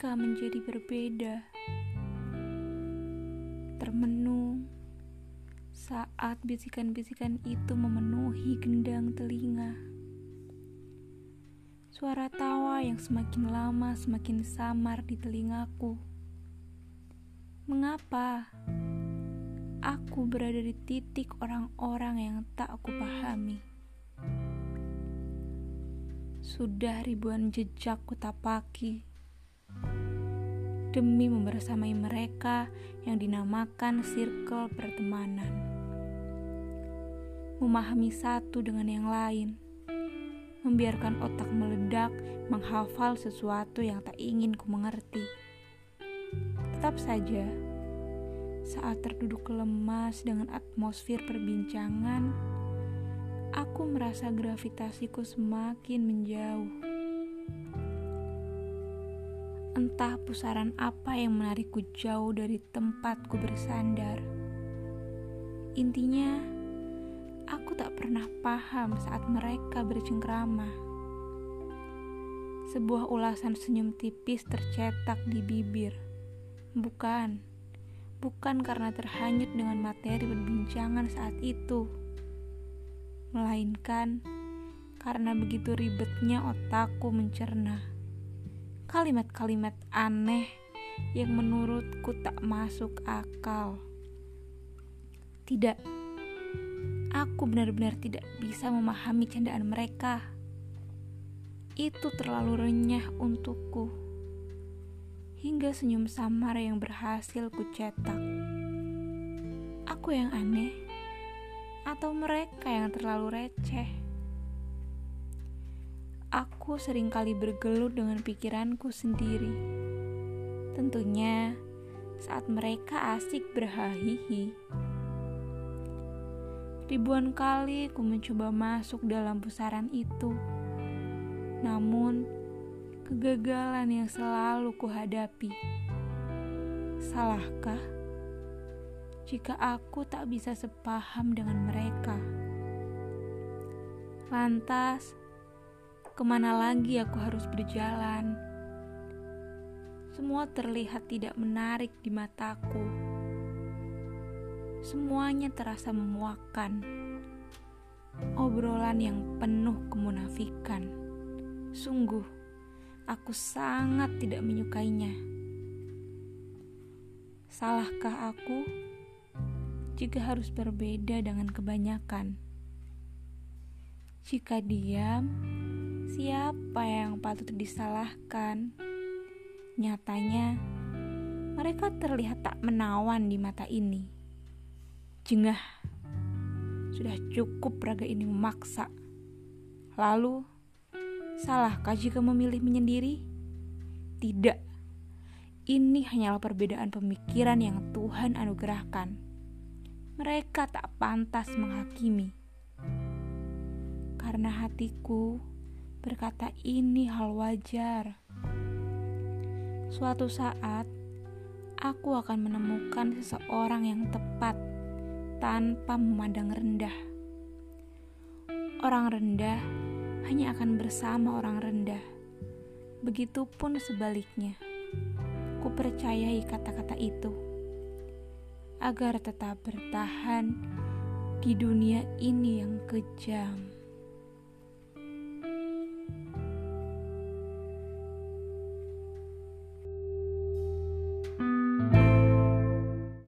mereka menjadi berbeda. Termenung saat bisikan-bisikan itu memenuhi gendang telinga. Suara tawa yang semakin lama semakin samar di telingaku. Mengapa aku berada di titik orang-orang yang tak aku pahami? Sudah ribuan jejak kutapaki demi membersamai mereka yang dinamakan circle pertemanan. Memahami satu dengan yang lain, membiarkan otak meledak menghafal sesuatu yang tak ingin ku mengerti. Tetap saja, saat terduduk lemas dengan atmosfer perbincangan, aku merasa gravitasiku semakin menjauh. Entah pusaran apa yang menarikku jauh dari tempatku bersandar. Intinya, aku tak pernah paham saat mereka bercengkrama. Sebuah ulasan senyum tipis tercetak di bibir. Bukan, bukan karena terhanyut dengan materi perbincangan saat itu melainkan karena begitu ribetnya otakku mencerna kalimat-kalimat aneh yang menurutku tak masuk akal. Tidak, aku benar-benar tidak bisa memahami candaan mereka. Itu terlalu renyah untukku. Hingga senyum samar yang berhasil kucetak. Aku yang aneh atau mereka yang terlalu receh. Aku sering kali bergelut dengan pikiranku sendiri. Tentunya saat mereka asik berhahihi. Ribuan kali ku mencoba masuk dalam pusaran itu. Namun, kegagalan yang selalu kuhadapi. Salahkah? Jika aku tak bisa sepaham dengan mereka. Lantas, ke mana lagi aku harus berjalan? Semua terlihat tidak menarik di mataku. Semuanya terasa memuakkan. Obrolan yang penuh kemunafikan. Sungguh, aku sangat tidak menyukainya. Salahkah aku? Jika harus berbeda dengan kebanyakan. Jika diam, siapa yang patut disalahkan? Nyatanya, mereka terlihat tak menawan di mata ini. Jengah, sudah cukup raga ini memaksa. Lalu, salahkah jika memilih menyendiri? Tidak, ini hanyalah perbedaan pemikiran yang Tuhan anugerahkan mereka tak pantas menghakimi. Karena hatiku berkata ini hal wajar. Suatu saat, aku akan menemukan seseorang yang tepat tanpa memandang rendah. Orang rendah hanya akan bersama orang rendah. Begitupun sebaliknya. Ku percayai kata-kata itu agar tetap bertahan di dunia ini yang kejam.